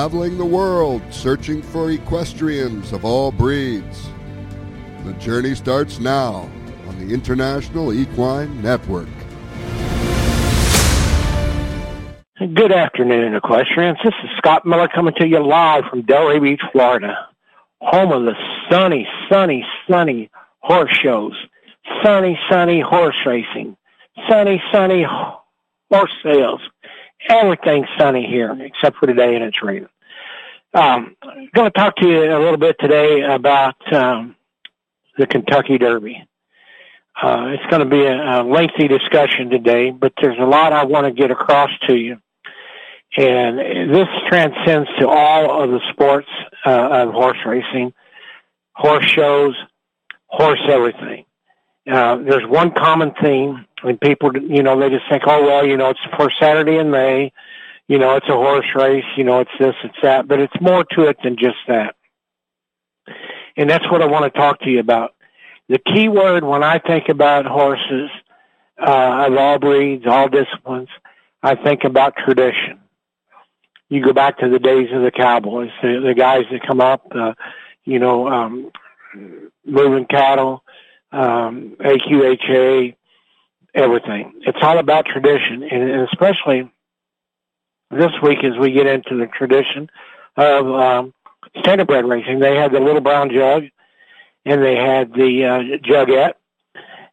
traveling the world searching for equestrians of all breeds. The journey starts now on the International Equine Network. Good afternoon, equestrians. This is Scott Miller coming to you live from Delray Beach, Florida, home of the sunny, sunny, sunny horse shows, sunny, sunny horse racing, sunny, sunny horse sales. Everything's sunny here except for today, and it's raining. Um, going to talk to you a little bit today about um, the Kentucky Derby. Uh, it's going to be a, a lengthy discussion today, but there's a lot I want to get across to you. And this transcends to all of the sports uh, of horse racing, horse shows, horse everything. Uh, there's one common theme, and people, you know, they just think, oh, well, you know, it's first Saturday in May, you know, it's a horse race, you know, it's this, it's that, but it's more to it than just that. And that's what I want to talk to you about. The key word when I think about horses uh, of all breeds, all disciplines, I think about tradition. You go back to the days of the cowboys, the, the guys that come up, uh, you know, um, moving cattle, um, AQHA, everything. It's all about tradition, and, especially this week as we get into the tradition of um, standardbred racing. They had the little brown jug, and they had the uh, jugette,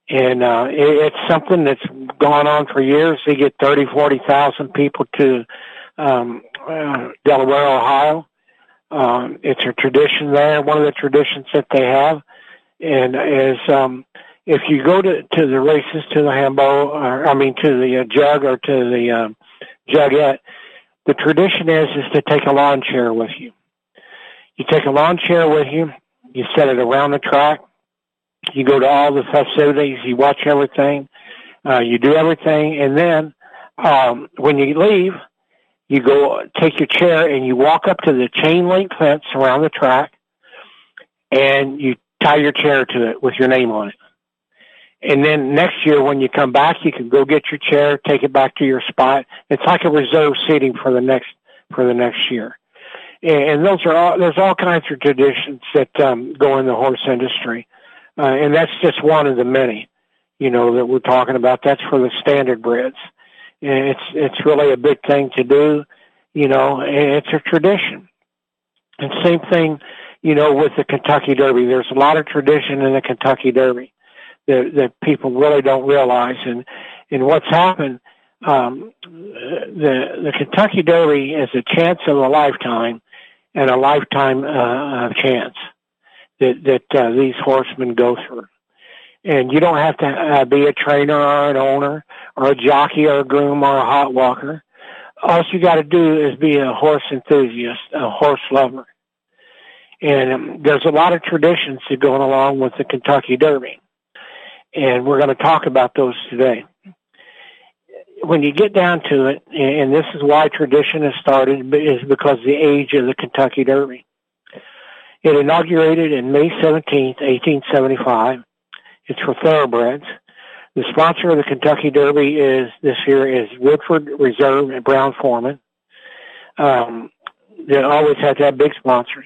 and uh, it, it's something that's gone on for years. They get thirty, forty thousand people to um, uh, Delaware, Ohio. Um, it's a tradition there. One of the traditions that they have and is um, if you go to to the races to the Hambo, or I mean to the uh, jug or to the um, jugette, the tradition is is to take a lawn chair with you. You take a lawn chair with you. You set it around the track. You go to all the festivities. You watch everything. Uh, you do everything, and then um, when you leave, you go take your chair and you walk up to the chain link fence around the track, and you tie your chair to it with your name on it. And then next year when you come back, you can go get your chair, take it back to your spot. It's like a reserve seating for the next, for the next year. And those are all, there's all kinds of traditions that, um, go in the horse industry. Uh, and that's just one of the many, you know, that we're talking about. That's for the standard breds. And it's, it's really a big thing to do, you know, it's a tradition. And same thing, you know, with the Kentucky Derby. There's a lot of tradition in the Kentucky Derby that, that people really don't realize. And, and what's happened, um, the, the Kentucky Derby is a chance of a lifetime and a lifetime, uh, chance that, that, uh, these horsemen go through. And you don't have to uh, be a trainer or an owner or a jockey or a groom or a hot walker. All you got to do is be a horse enthusiast, a horse lover and um, there's a lot of traditions that go along with the Kentucky Derby. And we're going to talk about those today. When you get down to it, and this is why tradition has started, is because the age of the Kentucky Derby. It inaugurated in May 17th, 1875. It's for thoroughbreds. The sponsor of the Kentucky Derby is this year is Woodford Reserve and Brown Forman. Um, they always have to have big sponsors.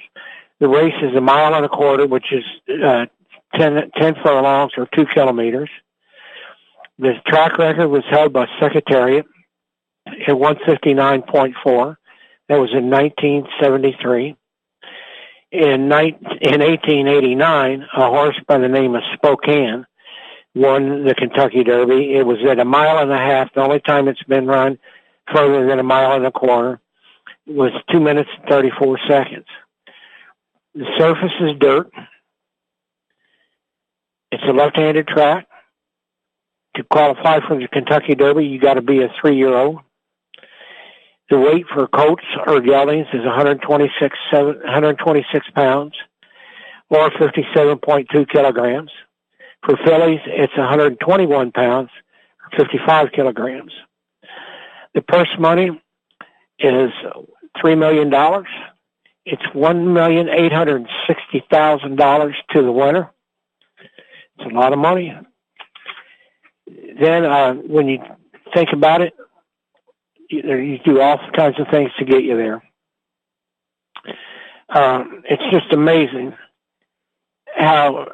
The race is a mile and a quarter, which is uh, 10, 10 furlongs or two kilometers. The track record was held by Secretariat at 159.4. That was in 1973. In, in 1889, a horse by the name of Spokane won the Kentucky Derby. It was at a mile and a half. The only time it's been run further than a mile and a quarter was two minutes and 34 seconds. The surface is dirt. It's a left-handed track. To qualify for the Kentucky Derby, you got to be a three-year-old. The weight for colts or geldings is 126, 126 pounds or 57.2 kilograms. For fillies, it's 121 pounds or 55 kilograms. The purse money is $3 million. It's one million eight hundred sixty thousand dollars to the winner. It's a lot of money. Then, uh, when you think about it, you, you do all kinds of things to get you there. um, it's just amazing how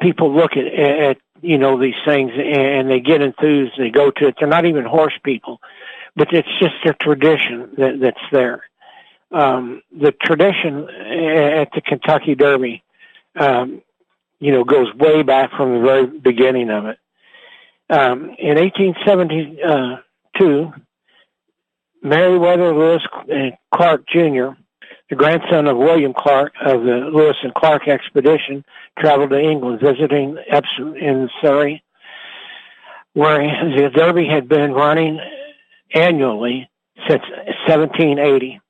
people look at, at you know these things and they get enthused. They go to it. They're not even horse people, but it's just a tradition that, that's there. Um, the tradition at the Kentucky Derby, um, you know, goes way back from the very beginning of it. Um, in 1872, Meriwether Lewis and Clark Jr., the grandson of William Clark of the Lewis and Clark expedition, traveled to England, visiting Epsom in Surrey, where the Derby had been running annually since 1780.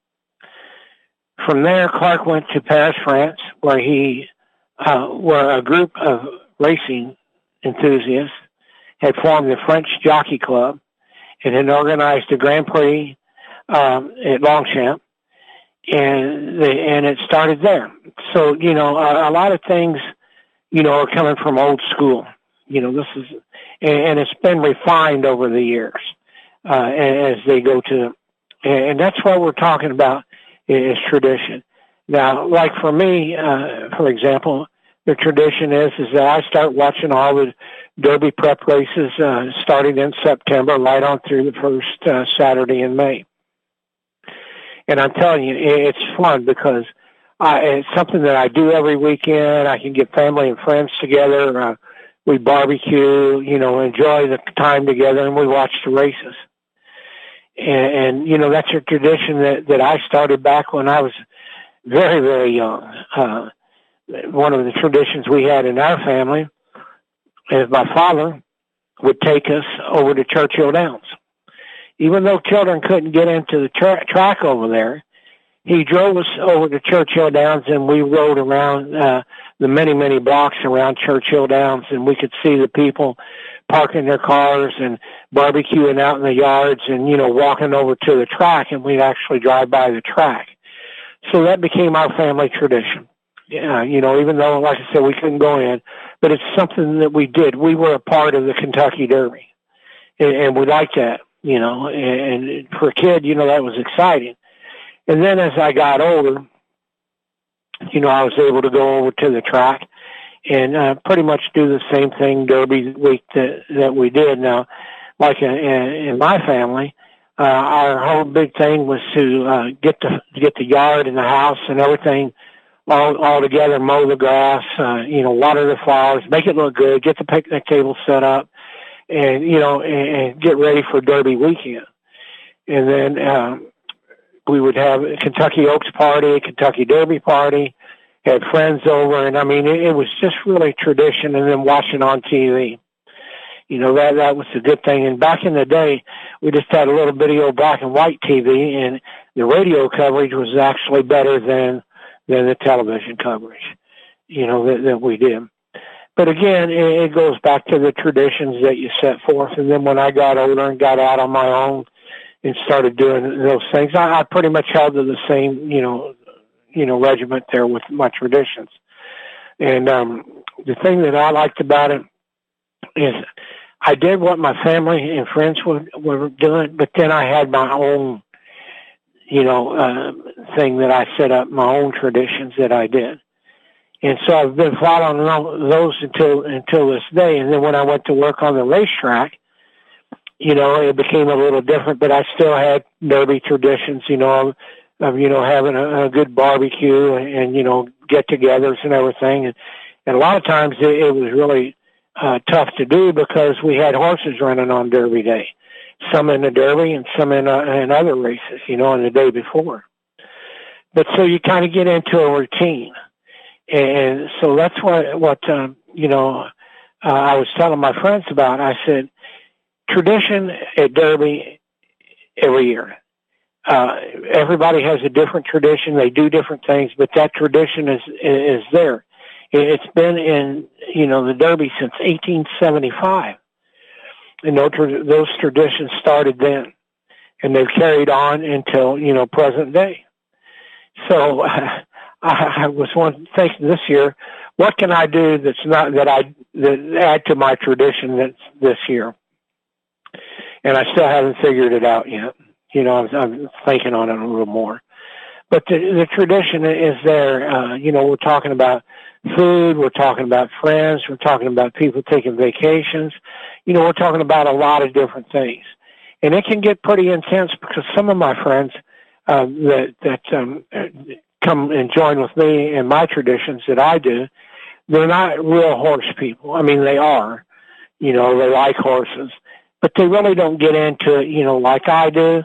From there, Clark went to Paris, France, where he, uh, where a group of racing enthusiasts had formed the French Jockey Club and had organized a Grand Prix um, at Longchamp, and they, and it started there. So you know, a, a lot of things, you know, are coming from old school. You know, this is, and, and it's been refined over the years uh, as they go to, and that's what we're talking about is tradition. Now, like for me, uh, for example, the tradition is is that I start watching all the Derby prep races uh, starting in September, right on through the first uh, Saturday in May. And I'm telling you, it's fun because I, it's something that I do every weekend. I can get family and friends together. Uh, we barbecue, you know, enjoy the time together, and we watch the races. And, and you know, that's a tradition that that I started back when I was very, very young. Uh, one of the traditions we had in our family is my father would take us over to Churchill Downs even though children couldn't get into the tra- track over there, he drove us over to Churchill Downs and we rode around uh, the many, many blocks around Churchill Downs and we could see the people parking their cars and barbecuing out in the yards and, you know, walking over to the track and we'd actually drive by the track. So that became our family tradition. Yeah, you know, even though, like I said, we couldn't go in, but it's something that we did. We were a part of the Kentucky Derby and, and we liked that you know, and for a kid, you know, that was exciting. And then as I got older, you know, I was able to go over to the track and uh, pretty much do the same thing Derby week that that we did. Now, like in, in my family, uh, our whole big thing was to uh, get the get the yard and the house and everything all all together, mow the grass, uh, you know, water the flowers, make it look good, get the picnic table set up, and you know, and, and get ready for Derby weekend. And then um, we would have a Kentucky Oaks party, a Kentucky Derby party, had friends over, and I mean, it, it was just really tradition. And then watching on TV, you know, that that was a good thing. And back in the day, we just had a little bitty old black and white TV, and the radio coverage was actually better than than the television coverage, you know, that, that we did. But again, it goes back to the traditions that you set forth. And then when I got older and got out on my own and started doing those things, I, I pretty much held to the same, you know, you know, regiment there with my traditions. And um, the thing that I liked about it is I did what my family and friends were, were doing, but then I had my own, you know, uh, thing that I set up, my own traditions that I did. And so I've been following those until until this day. And then when I went to work on the racetrack, you know, it became a little different. But I still had derby traditions, you know, of, you know having a, a good barbecue and, and you know get-togethers and everything. And, and a lot of times it, it was really uh, tough to do because we had horses running on Derby Day, some in the Derby and some in uh, in other races, you know, on the day before. But so you kind of get into a routine and so that's what what um, you know uh, I was telling my friends about. I said tradition at Derby every year. Uh, everybody has a different tradition. They do different things, but that tradition is is there. It's been in you know the Derby since 1875, and those traditions started then, and they've carried on until you know present day. So uh, I, I was one thinking this year, what can I do that's not that I that add to my tradition that's this year? And I still haven't figured it out yet. You know, I'm, I'm thinking on it a little more. but the, the tradition is there. Uh, you know, we're talking about food, we're talking about friends, we're talking about people taking vacations. You know, we're talking about a lot of different things, and it can get pretty intense because some of my friends uh, that that um, come and join with me in my traditions that I do, they're not real horse people. I mean, they are. You know, they like horses, but they really don't get into it. You know, like I do,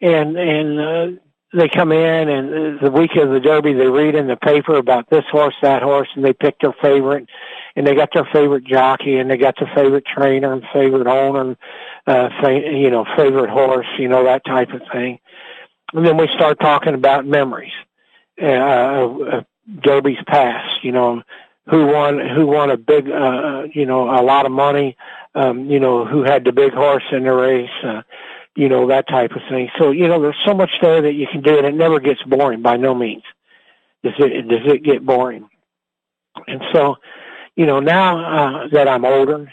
and and uh, they come in and the week of the Derby, they read in the paper about this horse, that horse, and they pick their favorite, and they got their favorite jockey, and they got their favorite trainer and favorite owner, uh, you know, favorite horse, you know, that type of thing. And then we start talking about memories, uh, uh, Derby's past, you know, who won, who won a big, uh, you know, a lot of money, um, you know, who had the big horse in the race, uh, you know, that type of thing. So, you know, there's so much there that you can do and it never gets boring by no means. Does it, does it get boring? And so, you know, now uh, that I'm older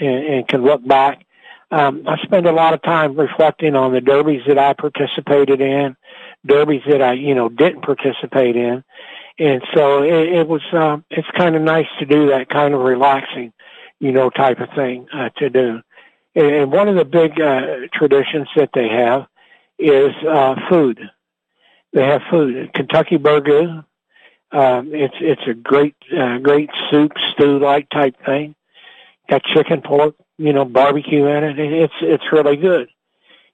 and, and can look back, um, I spend a lot of time reflecting on the derbies that I participated in, derbies that I, you know, didn't participate in. And so it, it was, uh, it's kind of nice to do that kind of relaxing, you know, type of thing uh, to do. And one of the big uh, traditions that they have is uh, food. They have food. Kentucky burgoo. Um, it's it's a great uh, great soup stew like type thing. Got chicken, pork, you know, barbecue in it. It's it's really good.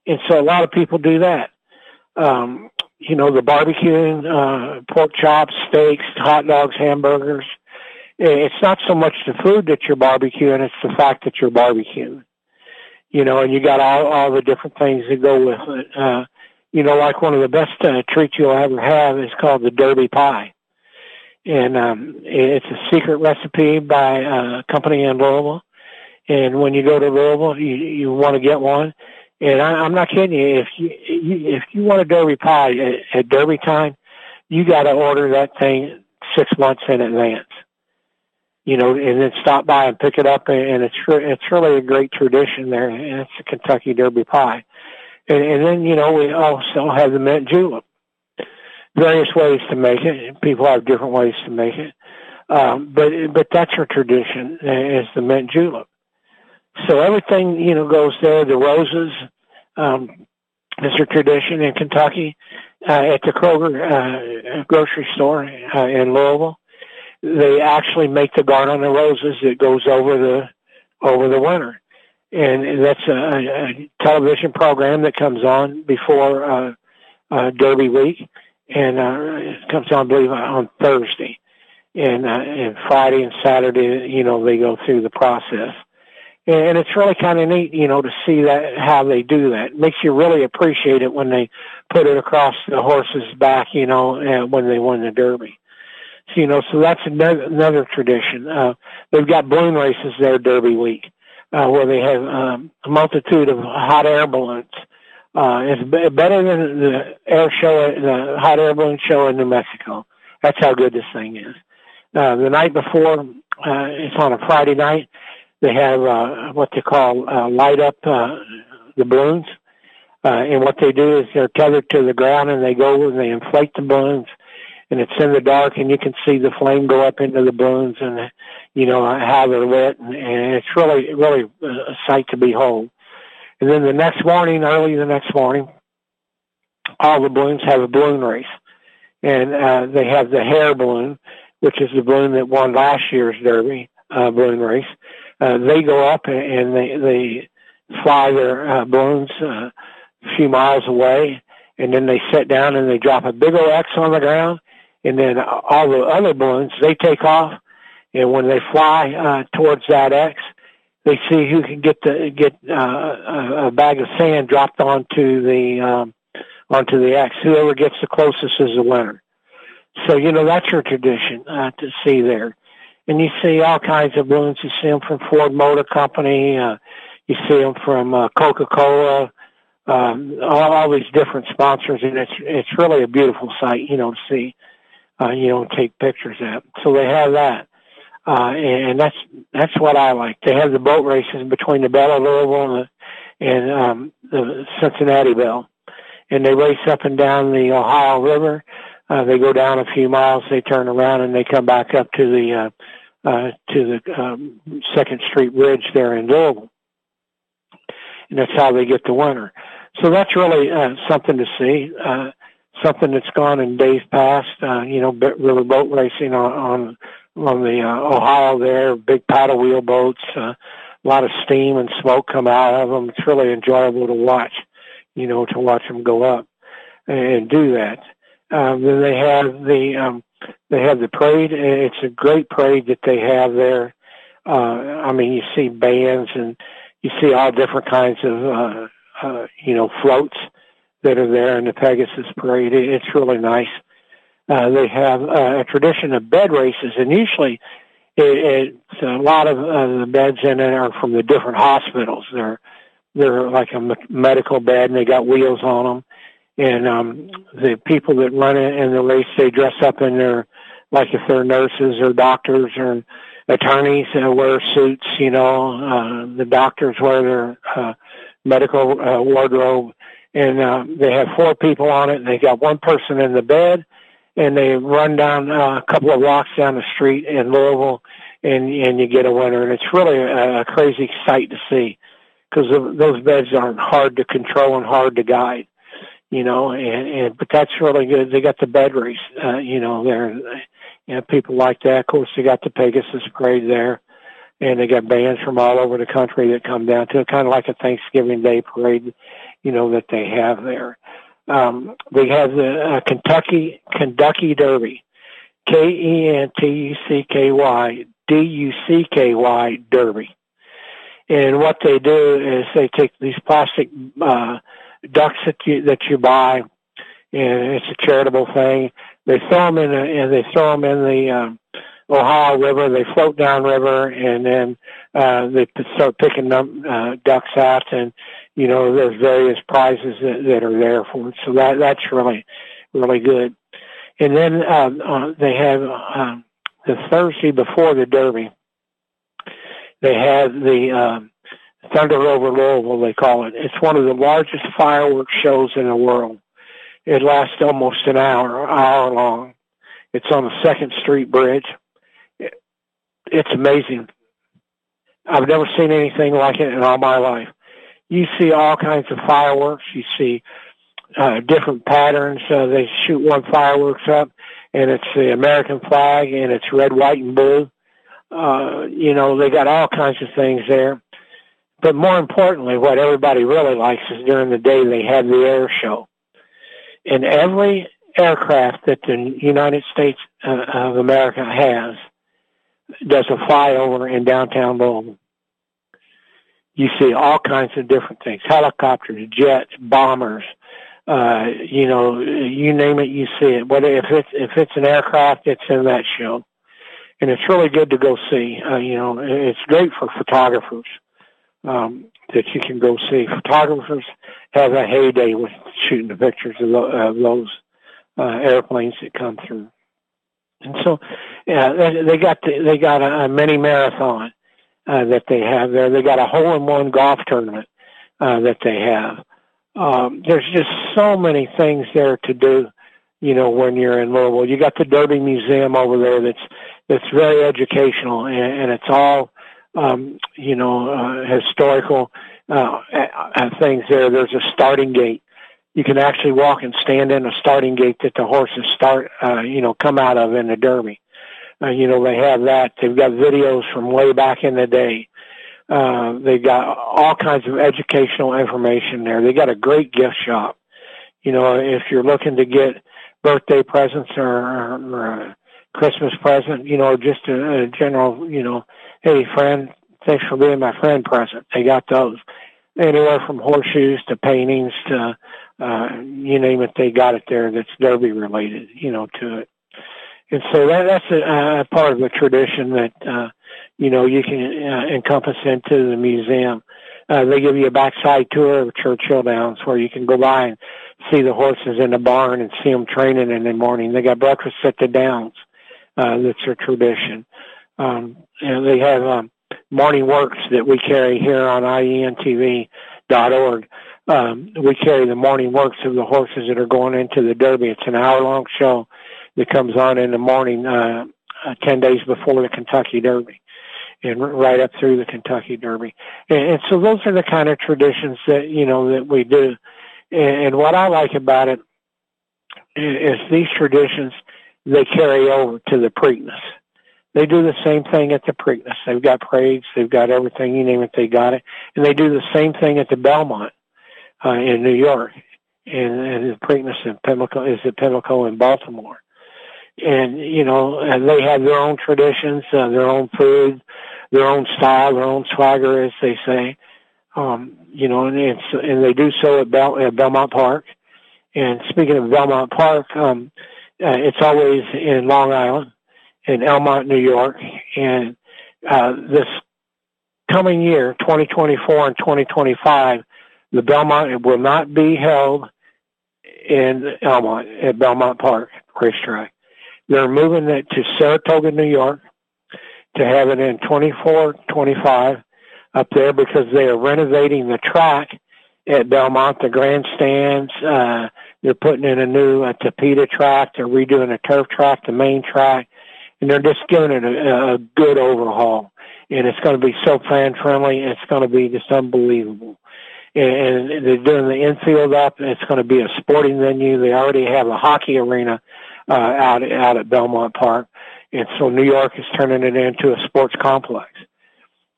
And so a lot of people do that. Um, you know, the barbecuing, uh, pork chops, steaks, hot dogs, hamburgers. It's not so much the food that you're barbecuing; it's the fact that you're barbecuing you know, and you got all all the different things that go with it. Uh, you know, like one of the best uh, treats you'll ever have is called the Derby Pie, and um, it's a secret recipe by a company in Louisville. And when you go to Louisville, you you want to get one. And I, I'm not kidding you. If you, you if you want a Derby pie at, at Derby time, you got to order that thing six months in advance you know, and then stop by and pick it up. And it's it's really a great tradition there. And it's a Kentucky Derby pie. And, and then you know we also have the mint julep. Various ways to make it. People have different ways to make it. Um, but but that's our tradition is the mint julep. So everything you know goes there. The roses um, is a tradition in Kentucky uh, at the Kroger uh, grocery store uh, in Louisville they actually make the garland of roses that goes over the over the winter, and that's a, a television program that comes on before uh, uh, Derby week, and uh, it comes on, I believe, on Thursday, and uh, and Friday and Saturday, you know, they go through the process. And it's really kind of neat, you know, to see that how they do that. It makes you really appreciate it when they put it across the horse's back, you know, uh, when they win the Derby you know, so that's another, another tradition. Uh, they've got balloon races there Derby week, uh, where they have um, a multitude of hot air balloons. Uh, it's b- better than the air show, the hot air balloon show in New Mexico. That's how good this thing is. Uh, the night before, uh, it's on a Friday night. They have uh, what they call uh, light up uh, the balloons, uh, and what they do is they're tethered to the ground and they go and they inflate the balloons and it's in the dark and you can see the flame go up into the balloons and you know how they're lit and, and it's really really a sight to behold. And then the next morning early the next morning all the balloons have a balloon race and uh they have the hare balloon which is the balloon that won last year's derby uh balloon race uh they go up and they they fly their uh balloons uh, a few miles away and then they sit down and they drop a big old X on the ground and then all the other balloons they take off, and when they fly uh, towards that X, they see who can get the get uh, a bag of sand dropped onto the um, onto the X. Whoever gets the closest is the winner. So you know that's your tradition uh, to see there, and you see all kinds of balloons. You see them from Ford Motor Company. Uh, you see them from uh, Coca Cola. Um, all, all these different sponsors, and it's it's really a beautiful sight, you know, to see you know, take pictures at. So they have that. Uh, and that's, that's what I like. They have the boat races between the Belle of Louisville and the, and, um, the Cincinnati Belle. And they race up and down the Ohio River. Uh, they go down a few miles, they turn around, and they come back up to the uh, uh, to the um, Second Street Bridge there in Louisville, and that's how they get the winter. So that's really uh, something to see. Uh, something that's gone in days past. Uh, you know, river boat racing on on, on the uh, Ohio there, big paddle wheel boats. Uh, a lot of steam and smoke come out of them. It's really enjoyable to watch. You know, to watch them go up and do that. Um, then they have the um, they have the parade. It's a great parade that they have there. Uh, I mean, you see bands and you see all different kinds of uh, uh, you know floats that are there in the Pegasus Parade. It's really nice. Uh, they have uh, a tradition of bed races, and usually it, it's a lot of uh, the beds in it are from the different hospitals. They're they're like a medical bed, and they got wheels on them. And um, the people that run it in the race, they dress up in their like if they're nurses or doctors or attorneys, uh, wear suits. You know, uh, the doctors wear their uh, medical uh, wardrobe and uh, they have four people on it. And they got one person in the bed, and they run down uh, a couple of blocks down the street in Louisville, and and you get a winner. And it's really a, a crazy sight to see because those beds aren't hard to control and hard to guide, you know. And, and but that's really good. They got the bed race, uh, you know. There, you know, people like that. Of course, they got the Pegasus parade there and they got bands from all over the country that come down to it, kind of like a Thanksgiving Day parade you know, that they have there. Um, they have the uh, Kentucky Kentucky Derby, K E N T U C K Y D U C K Y Derby. And what they do is they take these plastic uh, ducks that you that you buy, and it's a charitable thing. They throw them in, a, and they throw them in the um, Ohio River. They float down river, and then uh, they start picking them uh, ducks out, and you know there's various prizes that, that are there for it. So that that's really really good. And then uh, uh, they have uh, the Thursday before the Derby. They have the uh, Thunder over Louisville. They call it. It's one of the largest fireworks shows in the world. It lasts almost an hour, hour long. It's on the Second Street Bridge it's amazing. I've never seen anything like it in all my life. You see all kinds of fireworks. You see uh, different patterns. Uh, they shoot one fireworks up, and it's the American flag, and it's red, white, and blue. Uh, you know, they got all kinds of things there. But more importantly, what everybody really likes is during the day they have the air show. And every aircraft that the United States uh, of America has does a flyover in downtown Louisville. You see all kinds of different things: helicopters, jets, bombers. Uh, you know, you name it, you see it. But if it's if it's an aircraft, it's in that show, and it's really good to go see. Uh, you know, it's great for photographers um, that you can go see. Photographers have a heyday with shooting the pictures of, of those uh, airplanes that come through. And so, yeah, they, they got the, they got a, a mini marathon uh, that they have there. They got a hole in one golf tournament uh, that they have. Um, there's just so many things there to do. You know, when you're in Louisville, you got the Derby Museum over there. That's that's very educational, and, and it's all um, you know uh, historical uh, uh, things there. There's a starting gate you can actually walk and stand in a starting gate that the horses start, uh, you know, come out of in the Derby. Uh, you know, they have that. They've got videos from way back in the day. Uh, they've got all kinds of educational information there. They got a great gift shop. You know, if you're looking to get birthday presents or, or a Christmas present, you know, just a, a general, you know, hey friend, thanks for being my friend present. They got those anywhere from horseshoes to paintings to uh, you name it, they got it there that's Derby related, you know, to it. And so that, that's a, a part of the tradition that, uh, you know, you can uh, encompass into the museum. Uh, they give you a backside tour of Churchill Downs where you can go by and see the horses in the barn and see them training in the morning. They got breakfast at the Downs. Uh, that's a tradition. Um, and they have um, morning works that we carry here on IENTV.org um, we carry the morning works of the horses that are going into the Derby. It's an hour long show that comes on in the morning, uh, uh, 10 days before the Kentucky Derby and right up through the Kentucky Derby. And, and so those are the kind of traditions that, you know, that we do. And, and what I like about it is, is these traditions, they carry over to the Preakness. They do the same thing at the Preakness. They've got parades, they've got everything, you name it, they got it. And they do the same thing at the Belmont uh, in New York. And, and the Preakness in Pimlico is at Pimlico in Baltimore and you know and they have their own traditions, uh, their own food, their own style, their own swagger, as they say. Um, you know, and it's and they do so at, Bel- at Belmont Park. And speaking of Belmont Park, um, uh, it's always in Long Island, in Elmont, New York, and uh, this coming year, 2024 and 2025, the Belmont will not be held in Elmont at Belmont Park Racetrack. They're moving it to Saratoga, New York, to have it in 24, 25 up there because they are renovating the track at Belmont, the grandstands. Uh, they're putting in a new uh, Tapeta track. They're redoing a turf track, the main track, and they're just giving it a, a good overhaul. And it's going to be so fan friendly. It's going to be just unbelievable. And, and they're doing the infield up. It's going to be a sporting venue. They already have a hockey arena uh, out out at Belmont Park, and so New York is turning it into a sports complex,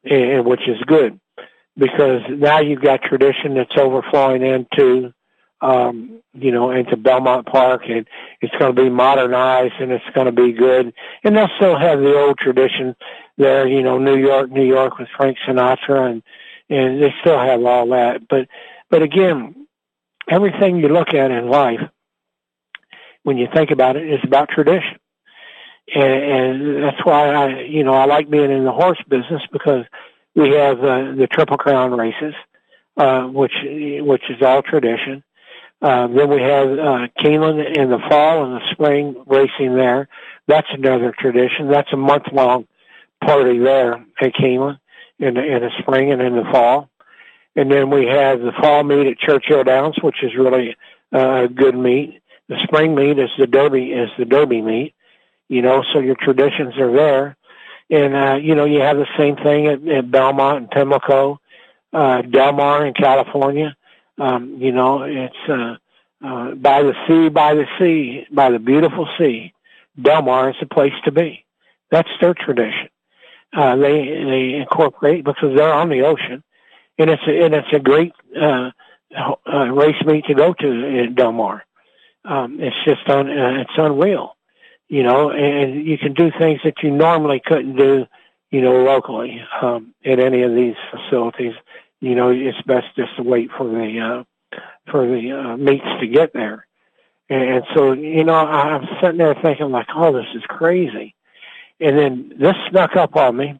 and which is good because now you've got tradition that's overflowing into um, you know, into Belmont Park, and it's going to be modernized, and it's going to be good. And they'll still have the old tradition there, you know, New York, New York with Frank Sinatra, and and they still have all that. But but again, everything you look at in life when you think about it, it, is about tradition. And, and that's why I, you know, I like being in the horse business because we have uh, the Triple Crown races, uh, which which is all tradition. Uh, then we have uh, Keeneland in the fall and the spring racing there. That's another tradition. That's a month long party there at Keeneland in the, in the spring and in the fall. And then we have the fall meet at Churchill Downs, which is really uh, a good meet. The spring meet is the Derby is the Derby meet, you know. So your traditions are there, and uh, you know you have the same thing at, at Belmont and Pimlico, uh, Del Mar in California. Um, you know, it's uh, uh, by the sea, by the sea, by the beautiful sea. Del Mar is the place to be. That's their tradition. Uh, they they incorporate because they're on the ocean, and it's a, and it's a great uh, uh, race meet to go to in Del Mar. Um, it's just un, uh, it's unreal, you know, and you can do things that you normally couldn't do, you know, locally um, at any of these facilities. You know, it's best just to wait for the uh, for the uh, meets to get there. And so, you know, I'm sitting there thinking like, oh, this is crazy. And then this snuck up on me,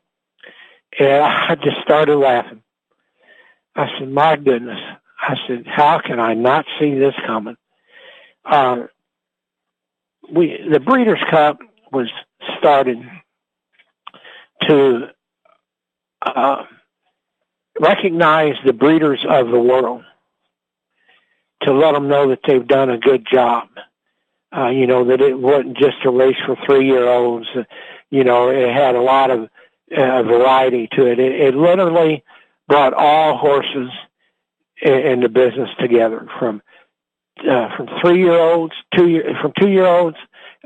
and I just started laughing. I said, my goodness. I said, how can I not see this coming? Uh, we the Breeders' Cup was started to uh, recognize the breeders of the world, to let them know that they've done a good job. Uh, you know that it wasn't just a race for three-year-olds. You know, it had a lot of uh, variety to it. it. It literally brought all horses in, in the business together, from uh, from three year olds, two year from two year olds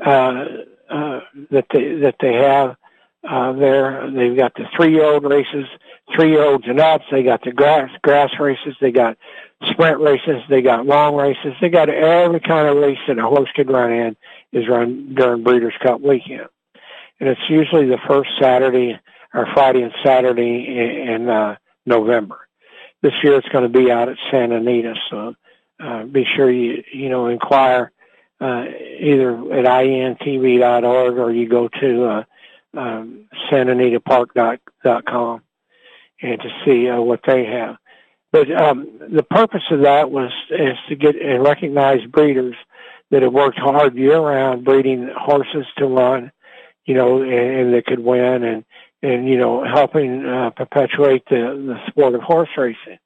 uh, uh, that they that they have uh, there. They've got the three year old races, three year olds and ups. They got the grass grass races. They got sprint races. They got long races. They got every kind of race that a horse could run in is run during Breeders' Cup weekend, and it's usually the first Saturday or Friday and Saturday in, in uh, November. This year it's going to be out at Santa Anita, so uh, be sure you you know inquire uh, either at ientv.org or you go to uh, um, santanitapark.com and to see uh, what they have. But um, the purpose of that was is to get and recognize breeders that have worked hard year round breeding horses to run, you know, and, and that could win and and you know helping uh, perpetuate the the sport of horse racing.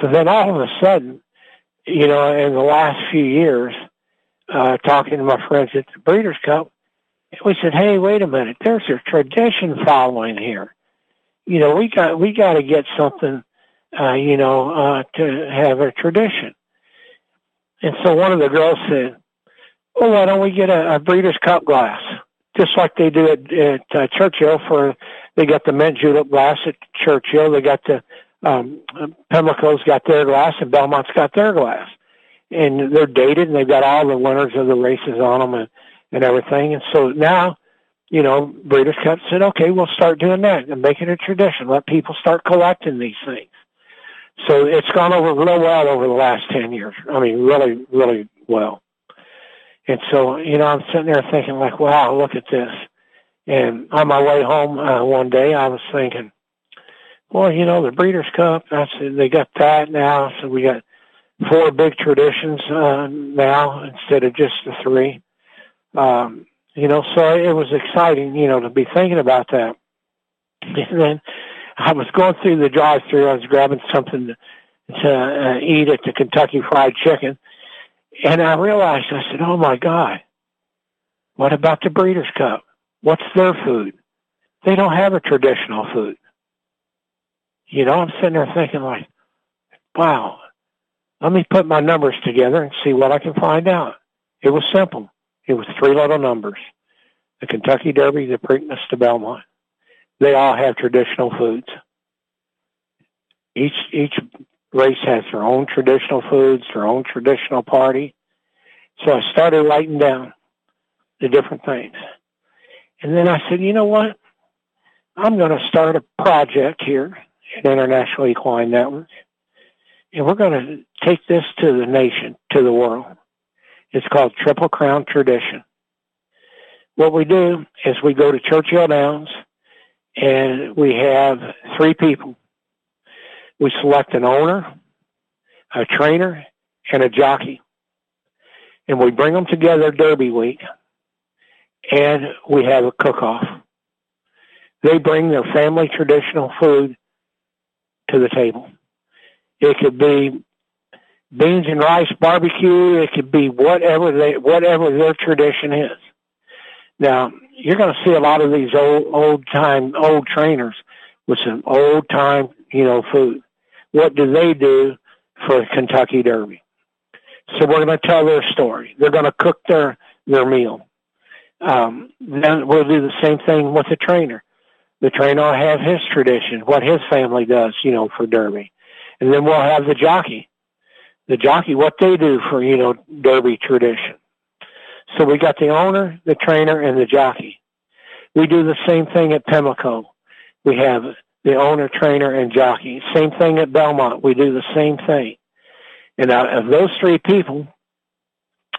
So then all of a sudden, you know, in the last few years, uh, talking to my friends at the Breeders' Cup, we said, "Hey, wait a minute. There's a tradition following here. You know, we got we got to get something, uh, you know, uh, to have a tradition." And so one of the girls said, "Well, why don't we get a, a Breeders' Cup glass, just like they do at, at uh, Churchill for they got the mint julep glass at Churchill. They got the um, Pimlico's got their glass and Belmont's got their glass, and they're dated and they've got all the winners of the races on them and and everything. And so now, you know, Breeders' Cup said, okay, we'll start doing that and make it a tradition. Let people start collecting these things. So it's gone over real well over the last ten years. I mean, really, really well. And so, you know, I'm sitting there thinking like, wow, look at this. And on my way home uh, one day, I was thinking, well, you know, the Breeders' Cup, that's they got that now, so we got four big traditions uh, now instead of just the three. Um, you know, so it was exciting, you know, to be thinking about that. And then I was going through the drive-through. I was grabbing something to, to uh, eat at the Kentucky Fried Chicken, and I realized I said, "Oh my God, what about the Breeders' Cup? What's their food? They don't have a traditional food." You know, I'm sitting there thinking like, "Wow, let me put my numbers together and see what I can find out." It was simple. It was three little numbers. The Kentucky Derby, the Preakness, the Belmont. They all have traditional foods. Each each race has their own traditional foods, their own traditional party. So I started writing down the different things. And then I said, you know what? I'm going to start a project here at International Equine Network. And we're going to take this to the nation, to the world. It's called Triple Crown Tradition. What we do is we go to Churchill Downs and we have three people. We select an owner, a trainer, and a jockey. And we bring them together Derby week and we have a cook off. They bring their family traditional food to the table. It could be beans and rice barbecue. It could be whatever they whatever their tradition is. Now you're going to see a lot of these old old time old trainers with some old time you know food. What do they do for Kentucky Derby? So we're going to tell their story. They're going to cook their their meal. Um, then we'll do the same thing with the trainer. The trainer will have his tradition, what his family does, you know, for Derby, and then we'll have the jockey the jockey what they do for you know derby tradition. So we got the owner, the trainer, and the jockey. We do the same thing at Pimlico. We have the owner, trainer, and jockey. Same thing at Belmont. We do the same thing. And out of those three people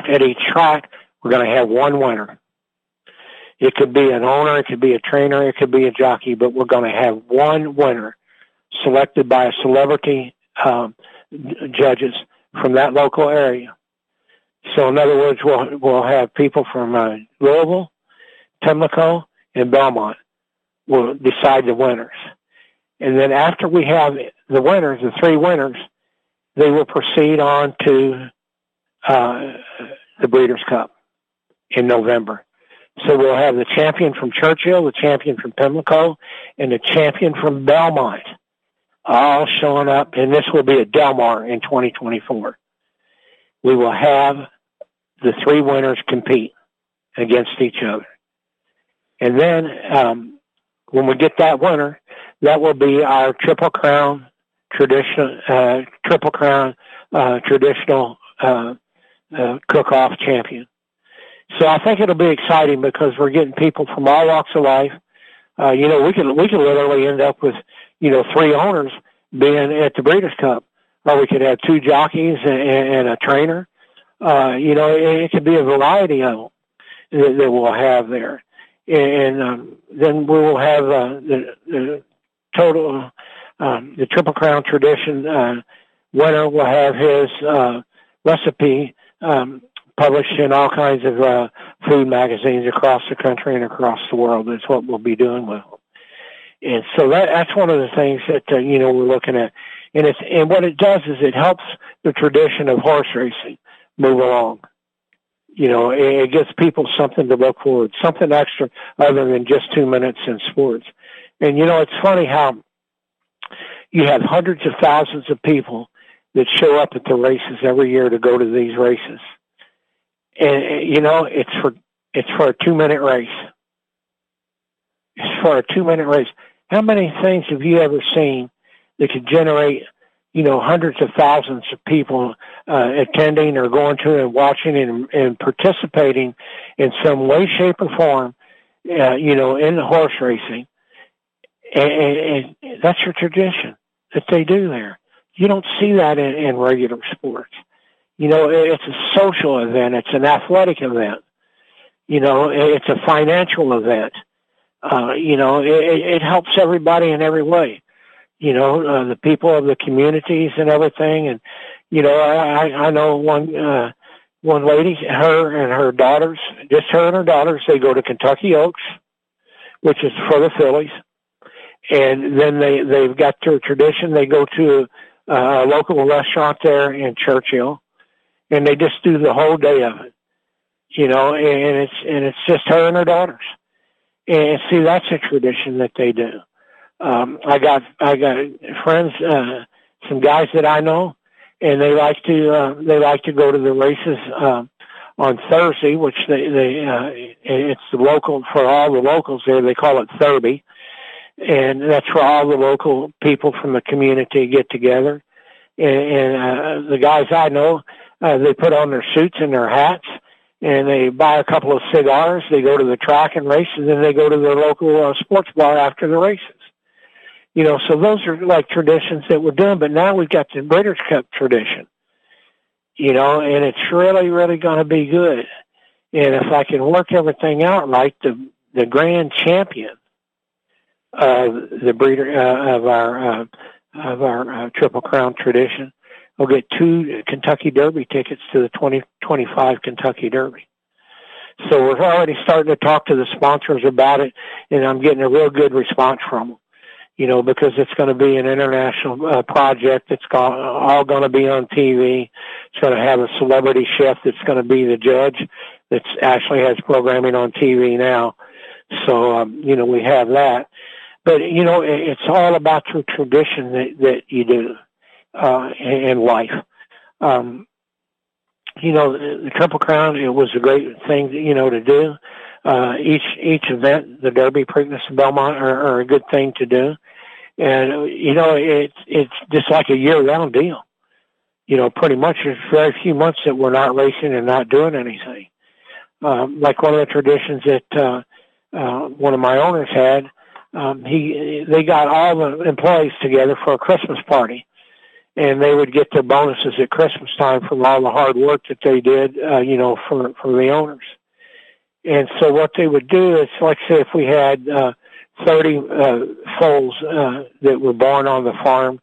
at each track, we're going to have one winner. It could be an owner, it could be a trainer, it could be a jockey, but we're going to have one winner selected by a celebrity um, judges from that local area. So in other words, we'll we'll have people from uh, Louisville, Pimlico, and Belmont will decide the winners. And then after we have the winners, the three winners, they will proceed on to uh, the Breeders' Cup in November. So we'll have the champion from Churchill, the champion from Pimlico, and the champion from Belmont all showing up, and this will be at Del Mar in 2024. We will have the three winners compete against each other. And then um, when we get that winner, that will be our Triple Crown traditional uh, Triple Crown uh, traditional uh, uh, cook-off champion. So I think it'll be exciting because we're getting people from all walks of life. Uh, you know, we can we can literally end up with you know, three owners being at the Breeders' Cup, or we could have two jockeys and, and a trainer. Uh, you know, it, it could be a variety of them that, that we'll have there, and um, then we will have uh, the, the total, um, the Triple Crown Tradition uh, winner will have his uh, recipe um, published in all kinds of uh, food magazines across the country and across the world. That's what we'll be doing with and so that that's one of the things that uh, you know we're looking at and it's and what it does is it helps the tradition of horse racing move along. You know, it, gives people something to look forward, something extra other than just two minutes in sports. And you know, it's funny how you have hundreds of thousands of people that show up at the races every year to go to these races. And you know, it's for it's for a two minute race. It's for a two minute race. How many things have you ever seen that could generate, you know, hundreds of thousands of people uh, attending or going to and watching and, and participating in some way, shape, or form, uh, you know, in the horse racing? And, and, and that's your tradition that they do there. You don't see that in, in regular sports. You know, it's a social event. It's an athletic event. You know, it's a financial event. Uh, you know, it, it helps everybody in every way. You know, uh, the people of the communities and everything. And, you know, I, I know one, uh, one lady, her and her daughters, just her and her daughters, they go to Kentucky Oaks, which is for the fillies. And then they, they've got their tradition. They go to a local restaurant there in Churchill and they just do the whole day of it, you know, and it's, and it's just her and her daughters. And see, that's a tradition that they do. Um, I got, I got friends, uh, some guys that I know, and they like to, uh, they like to go to the races, um, on Thursday, which they, they, uh, it's the local, for all the locals there, they call it Thurby. And that's where all the local people from the community get together. And, and uh, the guys I know, uh, they put on their suits and their hats and they buy a couple of cigars. They go to the track and race, and then they go to their local uh, sports bar after the races. You know, so those are like traditions that we're doing. But now we've got the Breeders' Cup tradition. You know, and it's really, really going to be good. And if I can work everything out right, the the grand champion of the breeder uh, of our uh, of our uh, Triple Crown tradition I'll get two Kentucky Derby tickets to the 2025 Kentucky Derby. So we're already starting to talk to the sponsors about it, and I'm getting a real good response from them. You know, because it's going to be an international uh, project. It's all going to be on TV. It's going to have a celebrity chef that's going to be the judge. That actually has programming on TV now. So um, you know, we have that. But you know, it's all about the tradition that that you do uh, in life. Um, you know, the Triple Crown, it was a great thing, you know, to do. Uh, each, each event, the Derby, Preakness, and Belmont are, are a good thing to do. And, you know, it's, it's just like a year round deal. You know, pretty much there's very few months that we're not racing and not doing anything. Um, like one of the traditions that, uh, uh, one of my owners had, um, he, they got all the employees together for a Christmas party and they would get their bonuses at Christmas time from all the hard work that they did, uh, you know, from from the owners. And so what they would do is, like say, if we had uh, 30 uh, foals uh, that were born on the farm,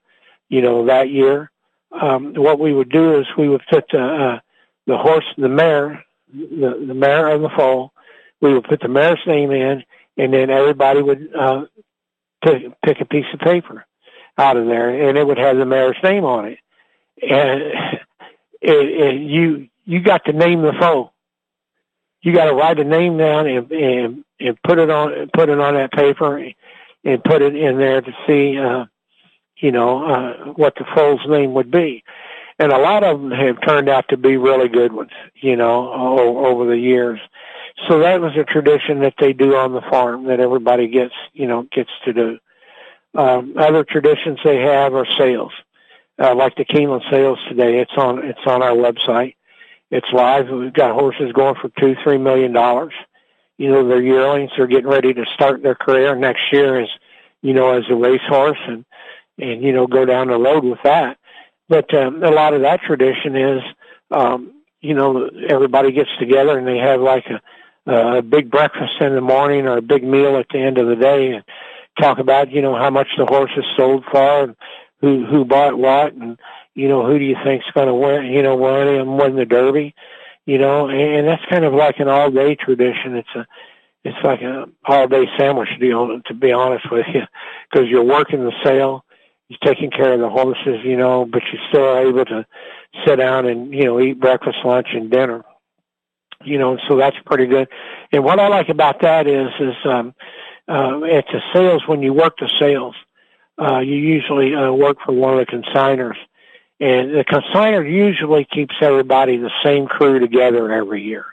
you know, that year, um, what we would do is we would put the uh, the horse, the mare, the, the mare of the foal, we would put the mare's name in, and then everybody would uh, pick, pick a piece of paper out of there, and it would have the mare's name on it. And it, it, you you got to name the foal. You got to write a name down and, and and put it on put it on that paper and put it in there to see, uh, you know, uh, what the foal's name would be. And a lot of them have turned out to be really good ones, you know, over the years. So that was a tradition that they do on the farm that everybody gets, you know, gets to do. Um, other traditions they have are sales, uh, like the Keeneland sales today. It's on it's on our website. It's live. We've got horses going for two three million dollars. You know, they're yearlings. They're getting ready to start their career next year as you know as a racehorse and and you know go down the road with that. But um, a lot of that tradition is um, you know everybody gets together and they have like a, a big breakfast in the morning or a big meal at the end of the day and talk about you know how much the horse has sold for and who who bought what and you know who do you think's going to win you know win and win the derby you know and that's kind of like an all day tradition it's a it's like a all day sandwich deal to be honest with you because you're working the sale you're taking care of the horses, you know, but you're still able to sit down and you know eat breakfast, lunch, and dinner. You know, so that's pretty good. And what I like about that is, is um, uh, at the sales when you work the sales, uh, you usually uh, work for one of the consigners, and the consigner usually keeps everybody the same crew together every year.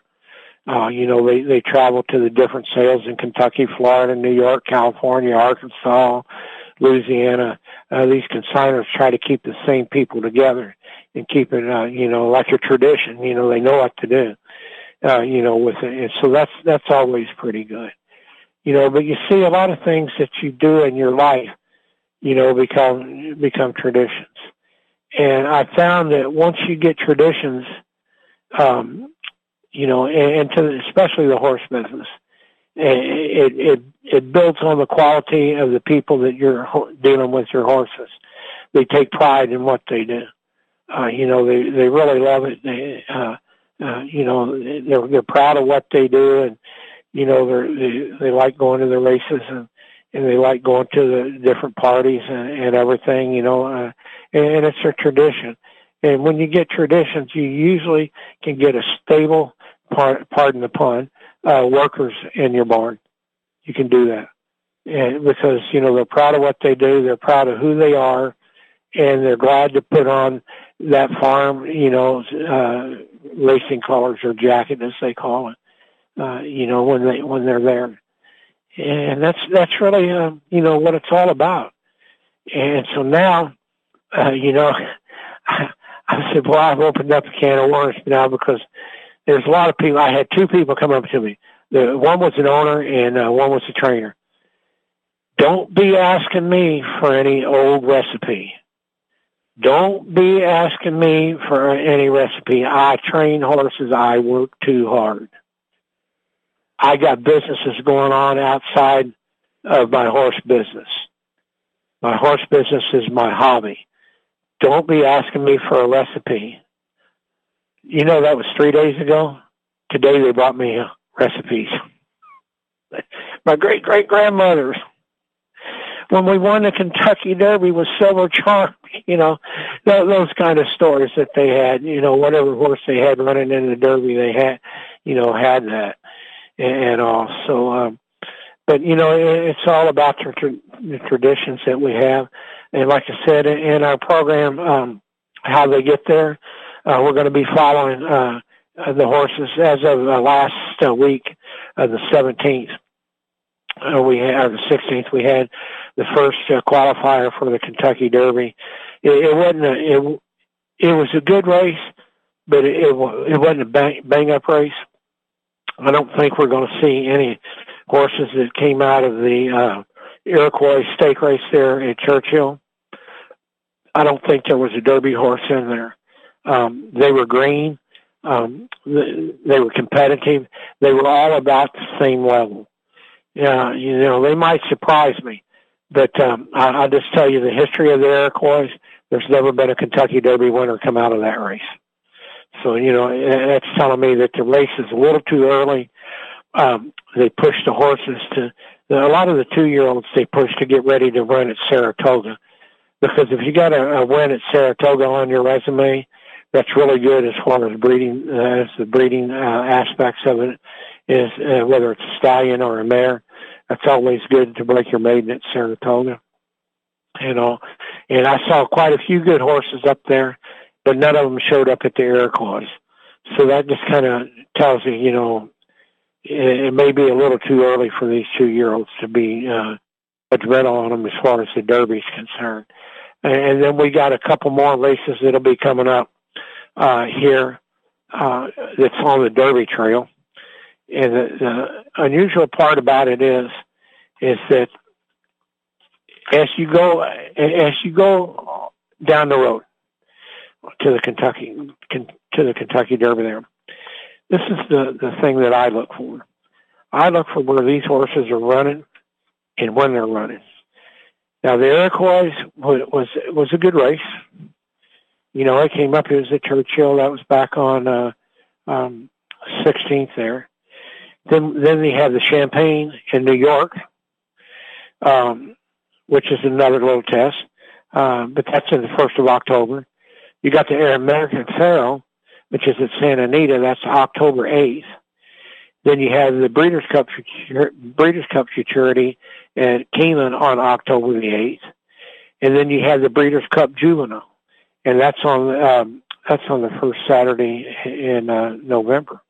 Uh, you know, they they travel to the different sales in Kentucky, Florida, New York, California, Arkansas, Louisiana. Uh, these consigners try to keep the same people together and keep it, uh, you know, like a tradition. You know, they know what to do. Uh, you know, with it, and so that's that's always pretty good. You know, but you see a lot of things that you do in your life, you know, become become traditions. And I found that once you get traditions, um, you know, and, to especially the horse business, it, it it builds on the quality of the people that you're dealing with your horses. They take pride in what they do. Uh, you know, they they really love it. They, uh, uh, you know, they're they're proud of what they do, and you know, they they like going to the races and and they like going to the different parties and, and everything. You know, uh, and, and it's a tradition. And when you get traditions, you usually can get a stable, part, pardon the pun, uh, workers in your barn. You can do that. And because, you know, they're proud of what they do, they're proud of who they are, and they're glad to put on that farm, you know, uh, racing colors or jacket as they call it, uh, you know, when they, when they're there. And that's, that's really, uh, you know, what it's all about. And so now, uh, you know, I said, well, I've opened up a can of worms now because there's a lot of people. I had two people come up to me. The one was an owner and uh, one was a trainer. Don't be asking me for any old recipe. Don't be asking me for any recipe. I train horses. I work too hard. I got businesses going on outside of my horse business. My horse business is my hobby. Don't be asking me for a recipe. You know, that was three days ago. Today they brought me uh, recipes. My great great grandmother, when we won the Kentucky Derby with Silver Charm, you know, th- those kind of stories that they had, you know, whatever horse they had running in the Derby, they had, you know, had that and, all. So, um, but you know, it's all about the, tra- the traditions that we have. And like I said in our program, um, how they get there, uh, we're going to be following uh, uh, the horses as of uh, last uh, week, uh, the 17th. Uh, we had, or the 16th, we had the first uh, qualifier for the Kentucky Derby. It, it wasn't a, it, it was a good race, but it, it, it wasn't a bang, bang up race. I don't think we're going to see any horses that came out of the uh, Iroquois stake race there at Churchill. I don't think there was a Derby horse in there. Um, they were green. Um, they were competitive. They were all about the same level. Yeah, you know, they might surprise me, but um, I, I'll just tell you the history of the Iroquois. There's never been a Kentucky Derby winner come out of that race. So you know, that's telling me that the race is a little too early. Um, they push the horses to a lot of the two-year-olds. They push to get ready to run at Saratoga, because if you got a, a win at Saratoga on your resume, that's really good as far as breeding, uh, as the breeding uh, aspects of it is, uh, whether it's a stallion or a mare. That's always good to break your maiden at Saratoga. You know, and I saw quite a few good horses up there, but none of them showed up at the Iroquois. So that just kind of tells you, you know, it, it may be a little too early for these two year olds to be uh, judgmental on them as far as the Derby's concerned. And then we got a couple more races that'll be coming up uh, here uh, that's on the Derby Trail. And the, the unusual part about it is, is that as you go, as you go down the road to the Kentucky, to the Kentucky Derby there, this is the, the thing that I look for. I look for where these horses are running and when they're running. Now the Iroquois was was, was a good race you know, I came up. It was at Churchill. That was back on uh, um, 16th there. Then then they had the Champagne in New York, um, which is another little test. uh, but that's in the first of October. You got the Air American Pharoah, which is at Santa Anita. That's October 8th. Then you have the Breeders' Cup Breeders' Cup Futurity at Keeneland on October the 8th, and then you have the Breeders' Cup Juvenile, and that's on um, that's on the first Saturday in uh, November.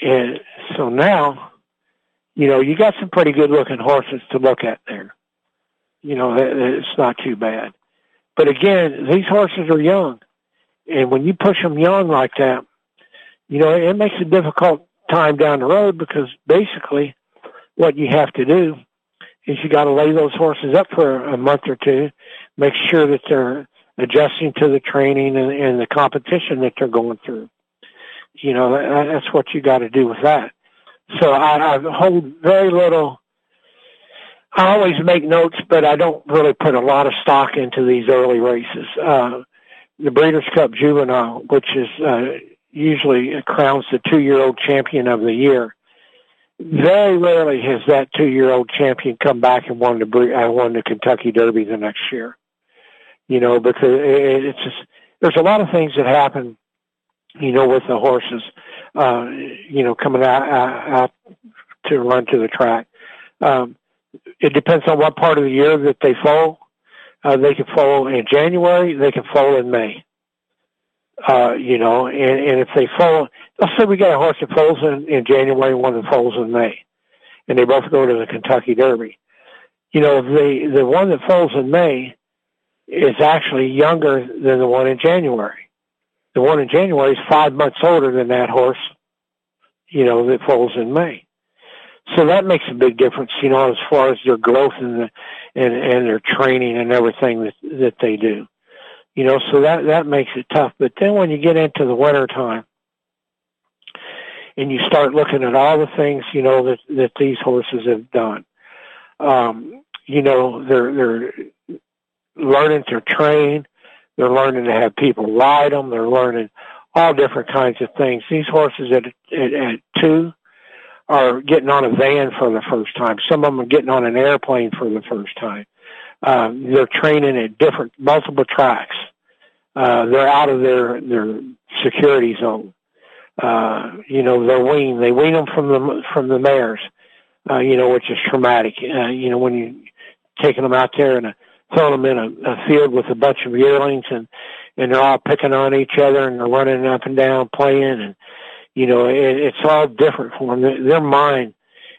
And so now, you know, you got some pretty good looking horses to look at there. You know, it's not too bad. But again, these horses are young. And when you push them young like that, you know, it makes a difficult time down the road because basically what you have to do is you got to lay those horses up for a month or two, make sure that they're adjusting to the training and, and the competition that they're going through. You know, that, that's what you got to do with that. So I, I hold very little. I always make notes, but I don't really put a lot of stock into these early races. Uh, the Breeders' Cup Juvenile, which is uh, usually crowns the two-year-old champion of the year. Very rarely has that two-year-old champion come back and won the uh, won the Kentucky Derby the next year. You know, because it's just there's a lot of things that happen you know, with the horses, uh, you know, coming out, out to run to the track. Um, it depends on what part of the year that they fall. Uh, they can fall in January. They can fall in May. Uh, you know, and, and if they fall, let's say we got a horse that falls in, in January, and one that falls in May, and they both go to the Kentucky Derby. You know, the the one that falls in May is actually younger than the one in January. The one in January is five months older than that horse, you know, that falls in May. So that makes a big difference, you know, as far as their growth and the, and, and their training and everything that, that they do. You know, so that, that makes it tough. But then when you get into the winter time and you start looking at all the things, you know, that, that these horses have done, um, you know, they're, they're learning to train. They're learning to have people ride them. They're learning all different kinds of things. These horses at, at, at two are getting on a van for the first time. Some of them are getting on an airplane for the first time. Um, they're training at different, multiple tracks. Uh, they're out of their, their security zone. Uh, you know, they're weaned. They wean them from the, from the mares, uh, you know, which is traumatic. Uh, you know, when you taking them out there in a throwing them in a, a field with a bunch of yearlings and and they're all picking on each other and they're running up and down playing and you know it, it's all different for them. Their, mind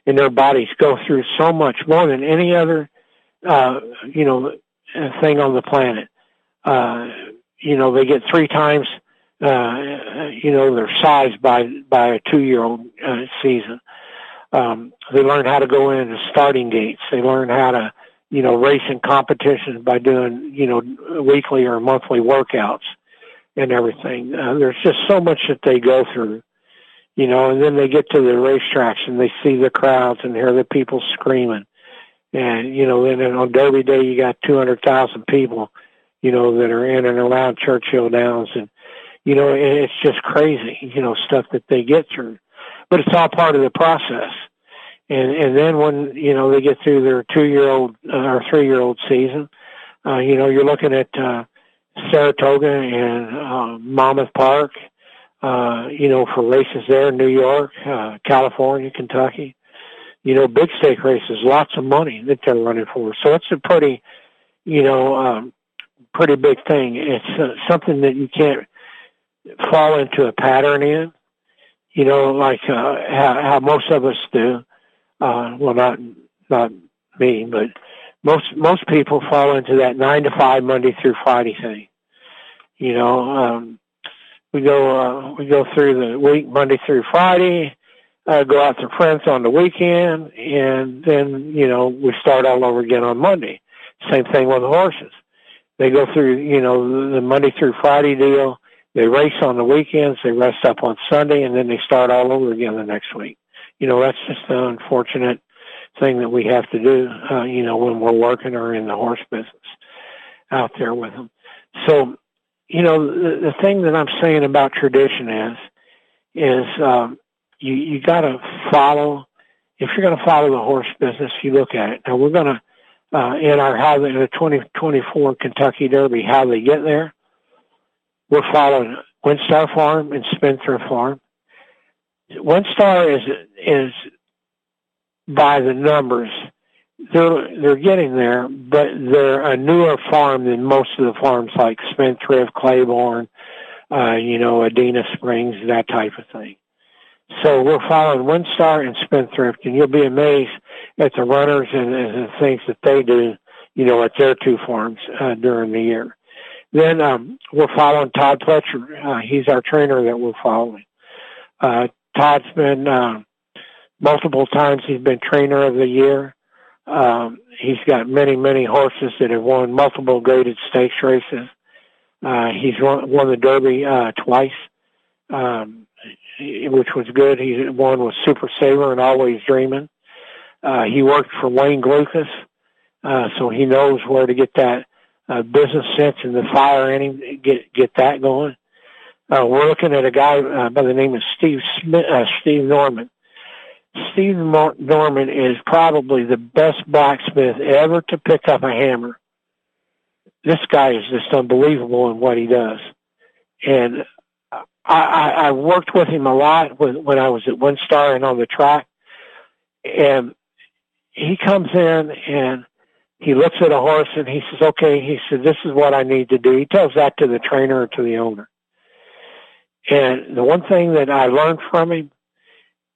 and their bodies go through so much more than any other uh, you know thing on the planet. Uh, you know they get three times uh, you know their size by by a two year old uh, season. Um, they learn how to go into starting gates. They learn how to you know, race in competitions by doing, you know, weekly or monthly workouts and everything. Uh, there's just so much that they go through, you know, and then they get to the racetracks and they see the crowds and hear the people screaming. And, you know, then on Derby Day, you got 200,000 people, you know, that are in and around Churchill Downs. And, you know, it's just crazy, you know, stuff that they get through. But it's all part of the process and and then when you know they get through their two year old uh, or three year old season, uh, you know you're looking at uh, Saratoga and uh, Monmouth Park, uh, you know for races there, in New York, uh, California, Kentucky, you know big stake races, lots of money that they're running for. So it's a pretty, you know, um, pretty big thing. It's uh, something that you can't fall into a pattern in. You know, like uh, how, how most of us do uh, well, not not me, but most most people fall into that nine to five Monday through Friday thing. You know, um, we go uh, we go through the week Monday through Friday, uh, go out to friends on the weekend, and then you know we start all over again on Monday. Same thing with the horses. They go through you know the Monday through Friday deal. They race on the weekends. They rest up on Sunday, and then they start all over again the next week you know, that's just the unfortunate thing that we have to do, uh, you know, when we're working or in the horse business out there with them. So, you know, the, the thing that I'm saying about tradition is, is, um, you, you gotta follow, if you're gonna follow the horse business, you look at it. Now we're gonna, uh, in our how the 2024 Kentucky Derby, how they get there. We're following WinStar Farm and Spendthrift Farm. WinStar is is by the numbers. They're they're getting there, but they're a newer farm than most of the farms like Spendthrift, Claiborne, uh, you know, Adena Springs, that type of thing. So we're following WinStar and Spendthrift, and you'll be amazed at the runners and, and the things that they do, you know, at their two farms uh, during the year. Then um, we're following Todd Pletcher. Uh, he's our trainer that we're following. Uh, Todd's been uh, multiple times. He's been trainer of the year. Um, he's got many, many horses that have won multiple graded stakes races. Uh, he's won, won the Derby uh, twice. Um, which was good. He won with Super Saver and Always Dreaming. Uh, he worked for Wayne Lukas, uh, so he knows where to get that uh, business sense and the fire in him, get get that going. Uh, we're looking at a guy uh, by the name of Steve Smith, uh, Steve Norman. Steve Norman is probably the best blacksmith ever to pick up a hammer. This guy is just unbelievable in what he does. And I, I worked with him a lot when, I was at WinStar and on the track. And he comes in and he looks at a horse and he says, okay, he said, this is what I need to do. He tells that to the trainer or to the owner. And the one thing that I learned from him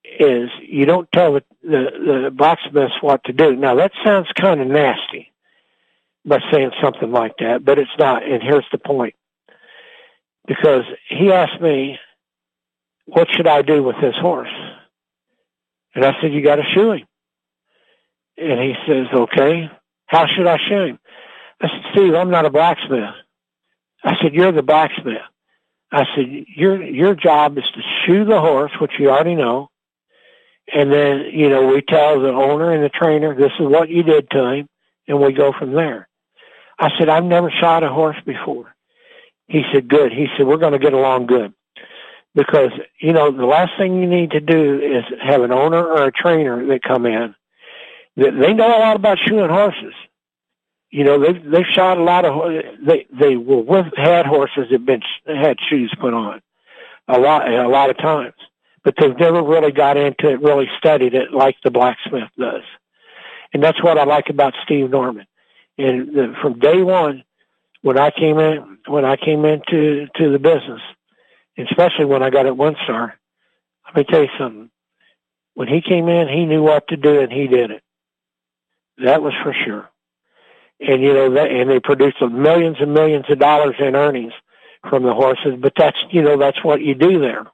is you don't tell the, the, the blacksmiths what to do. Now that sounds kind of nasty by saying something like that, but it's not. And here's the point because he asked me, what should I do with this horse? And I said, you got to shoe him. And he says, okay, how should I shoe him? I said, Steve, I'm not a blacksmith. I said, you're the blacksmith. I said, your, your job is to shoe the horse, which you already know. And then, you know, we tell the owner and the trainer, this is what you did to him. And we go from there. I said, I've never shot a horse before. He said, good. He said, we're going to get along good. Because, you know, the last thing you need to do is have an owner or a trainer that come in that they know a lot about shoeing horses. You know, they've, they've shot a lot of, they, they were with, had horses that been, had shoes put on a lot, a lot of times, but they've never really got into it, really studied it like the blacksmith does. And that's what I like about Steve Norman. And the, from day one, when I came in, when I came into to the business, especially when I got at WinStar, let me tell you something. When he came in, he knew what to do and he did it. That was for sure. And you know that, and they produced millions and millions of dollars in earnings from the horses. But that's you know that's what you do there.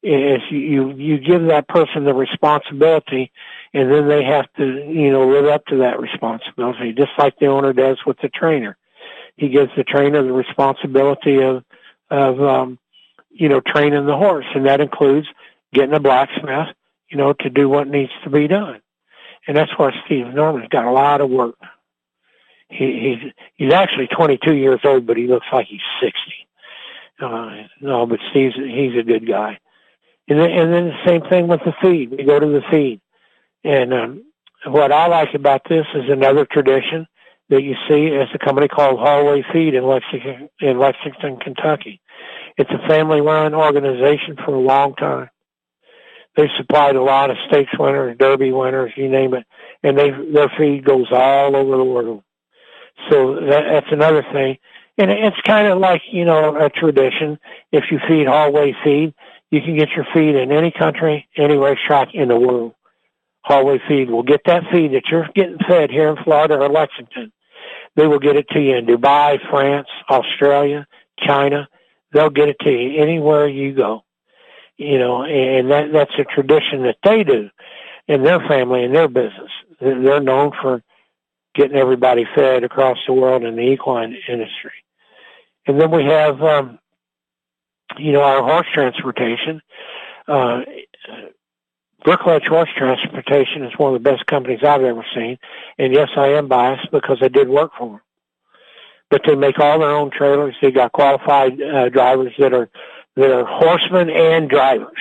Is you you give that person the responsibility, and then they have to you know live up to that responsibility, just like the owner does with the trainer he gives the trainer the responsibility of of um, you know training the horse, and that includes getting a blacksmith, you know, to do what needs to be done. And that's where Steve Norman's got a lot of work. He, he's he's actually 22 years old, but he looks like he's 60. Uh, no, but Steve's he's a good guy. And then, and then the same thing with the feed. We go to the feed, and um, what I like about this is another tradition that you see is a company called Hallway Feed in Lexington, in Lexington, Kentucky. It's a family-run organization for a long time. They've supplied a lot of stakes winners, derby winners, you name it, and they their feed goes all over the world. So that, that's another thing, and it's kind of like you know a tradition. If you feed Hallway Feed, you can get your feed in any country, any racetrack in the world. Hallway Feed will get that feed that you're getting fed here in Florida or Lexington they will get it to you in Dubai, France, Australia, China. They'll get it to you anywhere you go. You know, and that that's a tradition that they do in their family and their business. They're known for getting everybody fed across the world in the equine industry. And then we have, um, you know, our horse transportation. Uh, Brookledge Horse Transportation is one of the best companies I've ever seen. And yes, I am biased because I did work for them. But they make all their own trailers. They got qualified uh, drivers that are that are horsemen and drivers,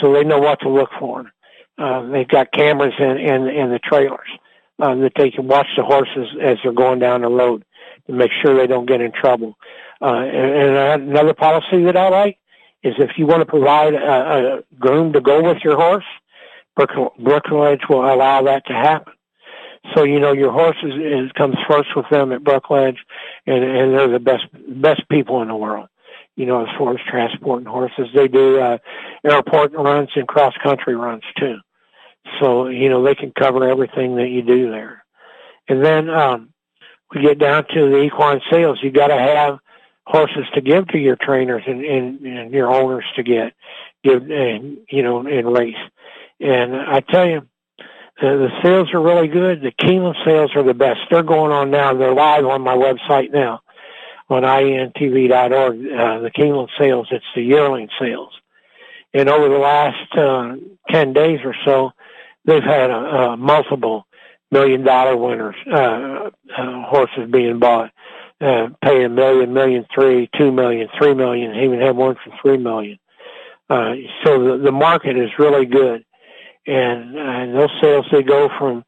so they know what to look for. Uh, they've got cameras in, in in the trailers. uh, that they can watch the horses as they're going down the road to make sure they don't get in trouble. Uh, and, and another policy that I like is if you want to provide a, a groom to go with your horse, Brookledge will allow that to happen. So you know your horse is, is comes first with them at Brookledge, and and they're the best best people in the world. You know, as far as transporting horses, they do uh, airport runs and cross country runs too. So you know they can cover everything that you do there. And then um, we get down to the equine sales. You got to have horses to give to your trainers and, and, and your owners to get give and you know and race. And I tell you, the, the sales are really good. The Keeneland sales are the best. They're going on now. They're live on my website now on IENTV.org. Uh, the Keeneland sales, it's the yearling sales. And over the last uh, 10 days or so, they've had uh, multiple million dollar winners, uh, uh, horses being bought, uh, paying a million, million three, two million, three million, He even had one for three million. Uh, so the, the market is really good and, and those sales they go from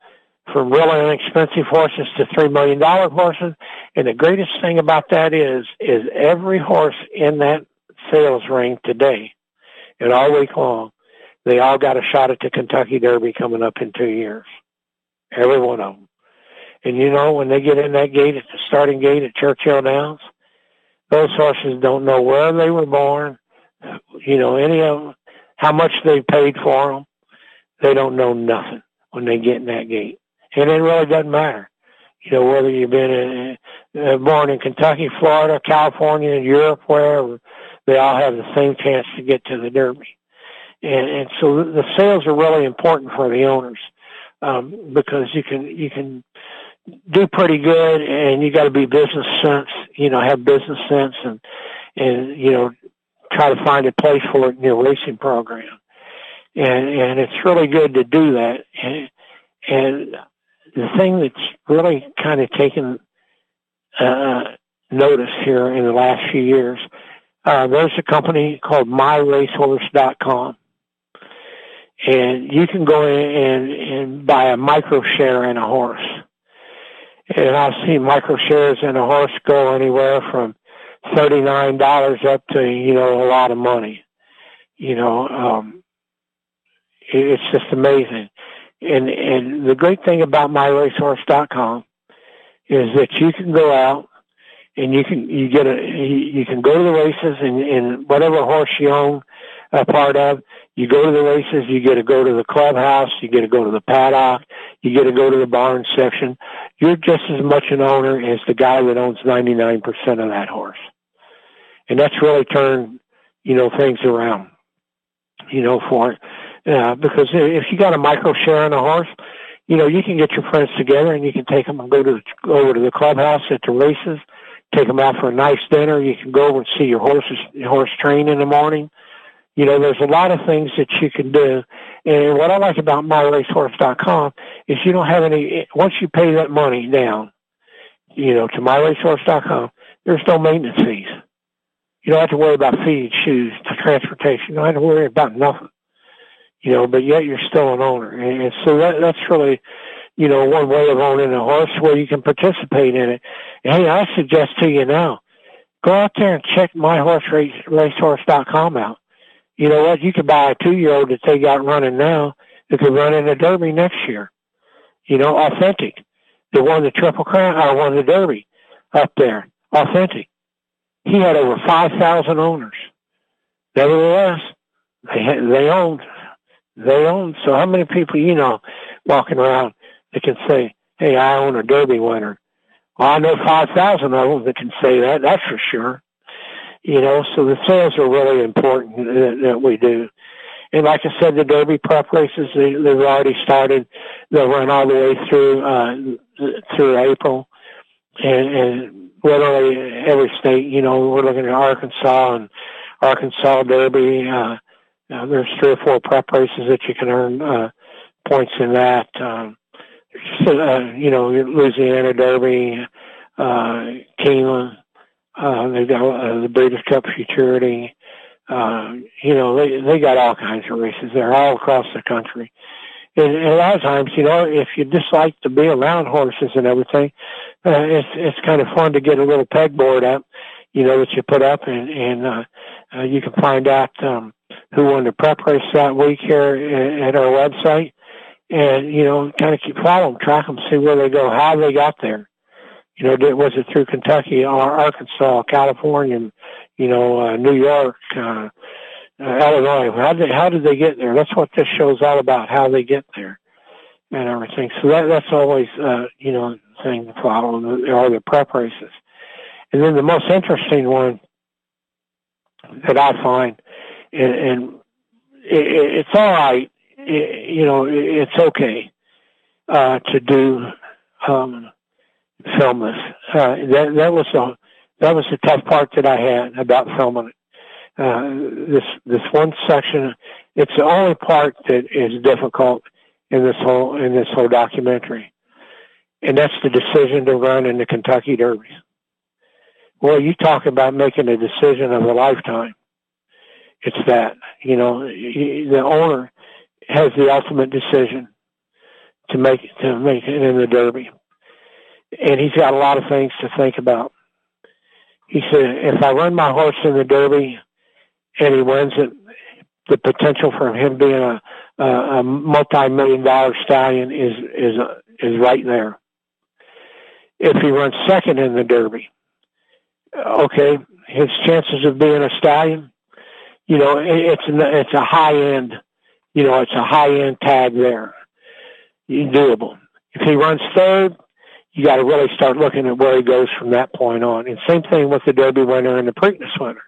from really inexpensive horses to three million dollar horses. And the greatest thing about that is is every horse in that sales ring today and all week long, they all got a shot at the Kentucky Derby coming up in two years. Every one of them. And you know, when they get in that gate at the starting gate at Churchill Downs, those horses don't know where they were born, you know, any of them, how much they paid for them, they don't know nothing when they get in that gate. And it really doesn't matter. You know, whether you've been in, uh, born in Kentucky, Florida, California, Europe, wherever, they all have the same chance to get to the Derby. And, and so the sales are really important for the owners, um, because you can, you can do pretty good and you got to be business sense, you know, have business sense and, and, you know, try to find a place for it in your racing program and and it's really good to do that. And, and the thing that's really kind of taken uh, notice here in the last few years, uh, there's a company called MyRacehorse.com, and you can go in and, and buy a micro share in a horse. And I've seen micro shares in a horse go anywhere from thirty nine dollars up to you know a lot of money. You know, um, it's just amazing. And and the great thing about myracehorse.com is that you can go out and you can you get a you can go to the races and, and whatever horse you own a part of, you go to the races, you get to go to the clubhouse, you get to go to the paddock, you get to go to the barn section. You're just as much an owner as the guy that owns 99% of that horse. And that's really turned, you know, things around, you know, for it. Yeah, because if you got a micro share on a horse, you know you can get your friends together and you can take them and go to go over to the clubhouse at the races, take them out for a nice dinner. You can go over and see your horses your horse train in the morning. You know, there's a lot of things that you can do. And what I like about myracehorse.com is you don't have any, once you pay that money down, you know, to myracehorse.com, there's no maintenance fees. You don't have to worry about feed, shoes, transportation. You don't have to worry about nothing you know, but yet you're still an owner. And so that, that's really, you know, one way of owning a horse where you can participate in it. And hey, I suggest to you now, go out there and check myhorseracehorse.com out. You know what? You could buy a two year old that they got running now that could run in the Derby next year. You know, authentic. The won the Triple Crown or won the Derby up there. Authentic. He had over 5,000 owners. Nevertheless, they, they owned they own. So how many people you know walking around that can say, "Hey, I own a Derby winner"? Well, I know five thousand of them that can say that. That's for sure. You know, so the sales are really important that, that we do. And like I said, the Derby prep races they, they've already started. They'll run all the way through uh, through April, and, and literally every state. You know, we're looking at Arkansas and Arkansas Derby. Uh, there's three or four prep races that you can earn uh, points in that. Um, uh, you know, Louisiana Derby, uh, Keeneland. Uh, they've got uh, the Breeders' Cup Futurity. Uh, you know, they they got all kinds of races there all across the country, and, and a lot of times, you know, if you just like to be around horses and everything, uh, it's it's kind of fun to get a little pegboard up, you know, that you put up, and and uh, uh, you can find out um, who won the prep race that week here at our website, and you know, kind of keep following, track them, see where they go, how they got there. You know, was it through Kentucky or Arkansas, California, you know, uh, New York, uh, uh, Illinois. How did how did they get there? That's what this show's all about. How they get there and everything. So that that's always uh, you know thing to follow are the prep races. And then the most interesting one that I find, and, and it, it's all right. It, you know, it's okay uh, to do um, film this. Uh, that that was the that was the tough part that I had about filming it uh, this this one section. It's the only part that is difficult in this whole in this whole documentary, and that's the decision to run in the Kentucky Derby. Well, you talk about making a decision of a lifetime. It's that you know the owner has the ultimate decision to make to make it in the Derby, and he's got a lot of things to think about. He said, if I run my horse in the Derby, and he wins it, the potential for him being a, a, a multi-million dollar stallion is is is right there. If he runs second in the Derby, okay, his chances of being a stallion, you know, it, it's it's a high end, you know, it's a high end tag there, doable. If he runs third, you got to really start looking at where he goes from that point on. And same thing with the Derby winner and the Preakness winner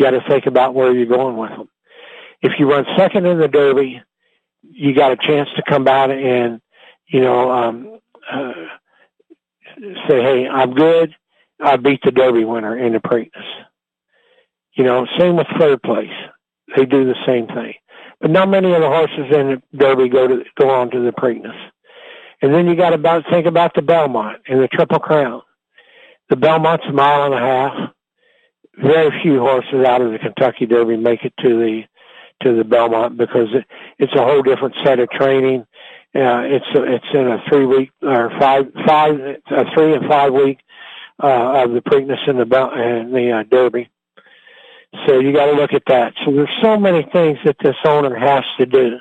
you got to think about where you're going with them. If you run second in the Derby, you got a chance to come out and, you know, um, uh, say, hey, I'm good. I beat the Derby winner in the Preakness. You know, same with third place. They do the same thing. But not many of the horses in the Derby go to go on to the Preakness. And then you got to think about the Belmont and the Triple Crown. The Belmont's a mile and a half very few horses out of the Kentucky Derby make it to the to the Belmont because it, it's a whole different set of training. Uh, it's it's in a three week or five five a three and five week uh, of the Preakness and the and the uh, Derby. So you got to look at that. So there's so many things that this owner has to do,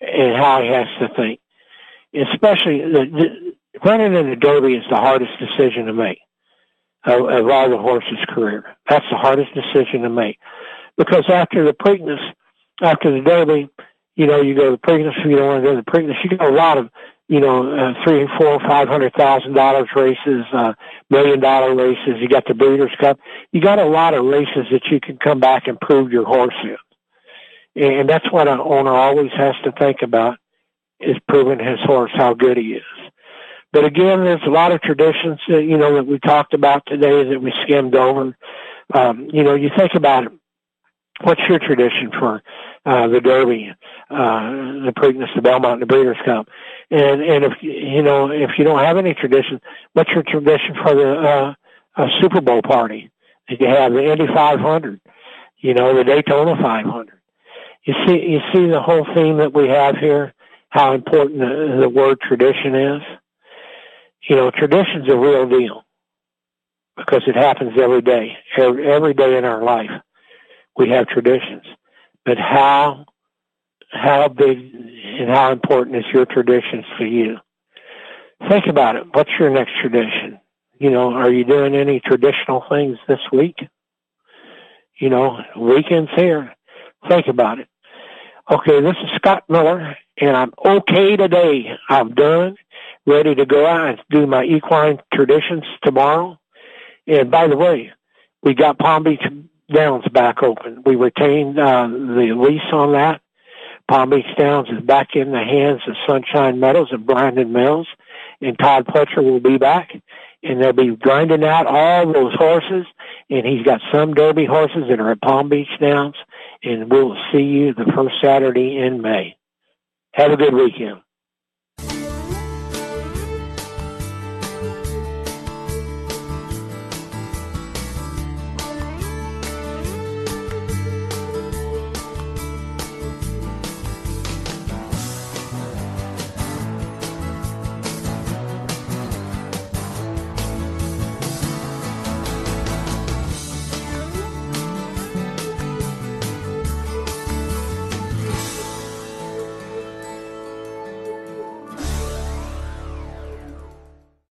and how he has to think. Especially the, the, running in the Derby is the hardest decision to make of, of all the horse's career. That's the hardest decision to make. Because after the Preakness, after the Derby, you know, you go to the Preakness, you don't want to go to the Preakness, you got a lot of, you know, uh, three, four, five hundred thousand dollars races, uh, million dollar races. You got the Breeders' Cup. You got a lot of races that you can come back and prove your horse in. And that's what an owner always has to think about is proving his horse how good he is. But again, there's a lot of traditions that, you know, that we talked about today that we skimmed over. Um, you know, you think about it. What's your tradition for uh, the Derby, uh, the Preakness, the Belmont, the Breeders' Cup? And and if you know if you don't have any tradition, what's your tradition for the uh, uh, Super Bowl party? Did you have the Indy 500? You know, the Daytona 500. You see, you see the whole theme that we have here. How important the, the word tradition is you know, tradition's a real deal because it happens every day, every, every day in our life. We have traditions, but how how big and how important is your traditions for you? Think about it. What's your next tradition? You know, are you doing any traditional things this week? You know, weekends here. Think about it. Okay, this is Scott Miller, and I'm okay today. I'm done ready to go out and do my equine traditions tomorrow. And by the way, we got Palm Beach Downs back open. We retained uh, the lease on that. Palm Beach Downs is back in the hands of Sunshine Meadows and Brandon Mills, and Todd Pletcher will be back, and they'll be grinding out all those horses. And he's got some Derby horses that are at Palm Beach Downs, and we'll see you the first Saturday in May. Have a good weekend.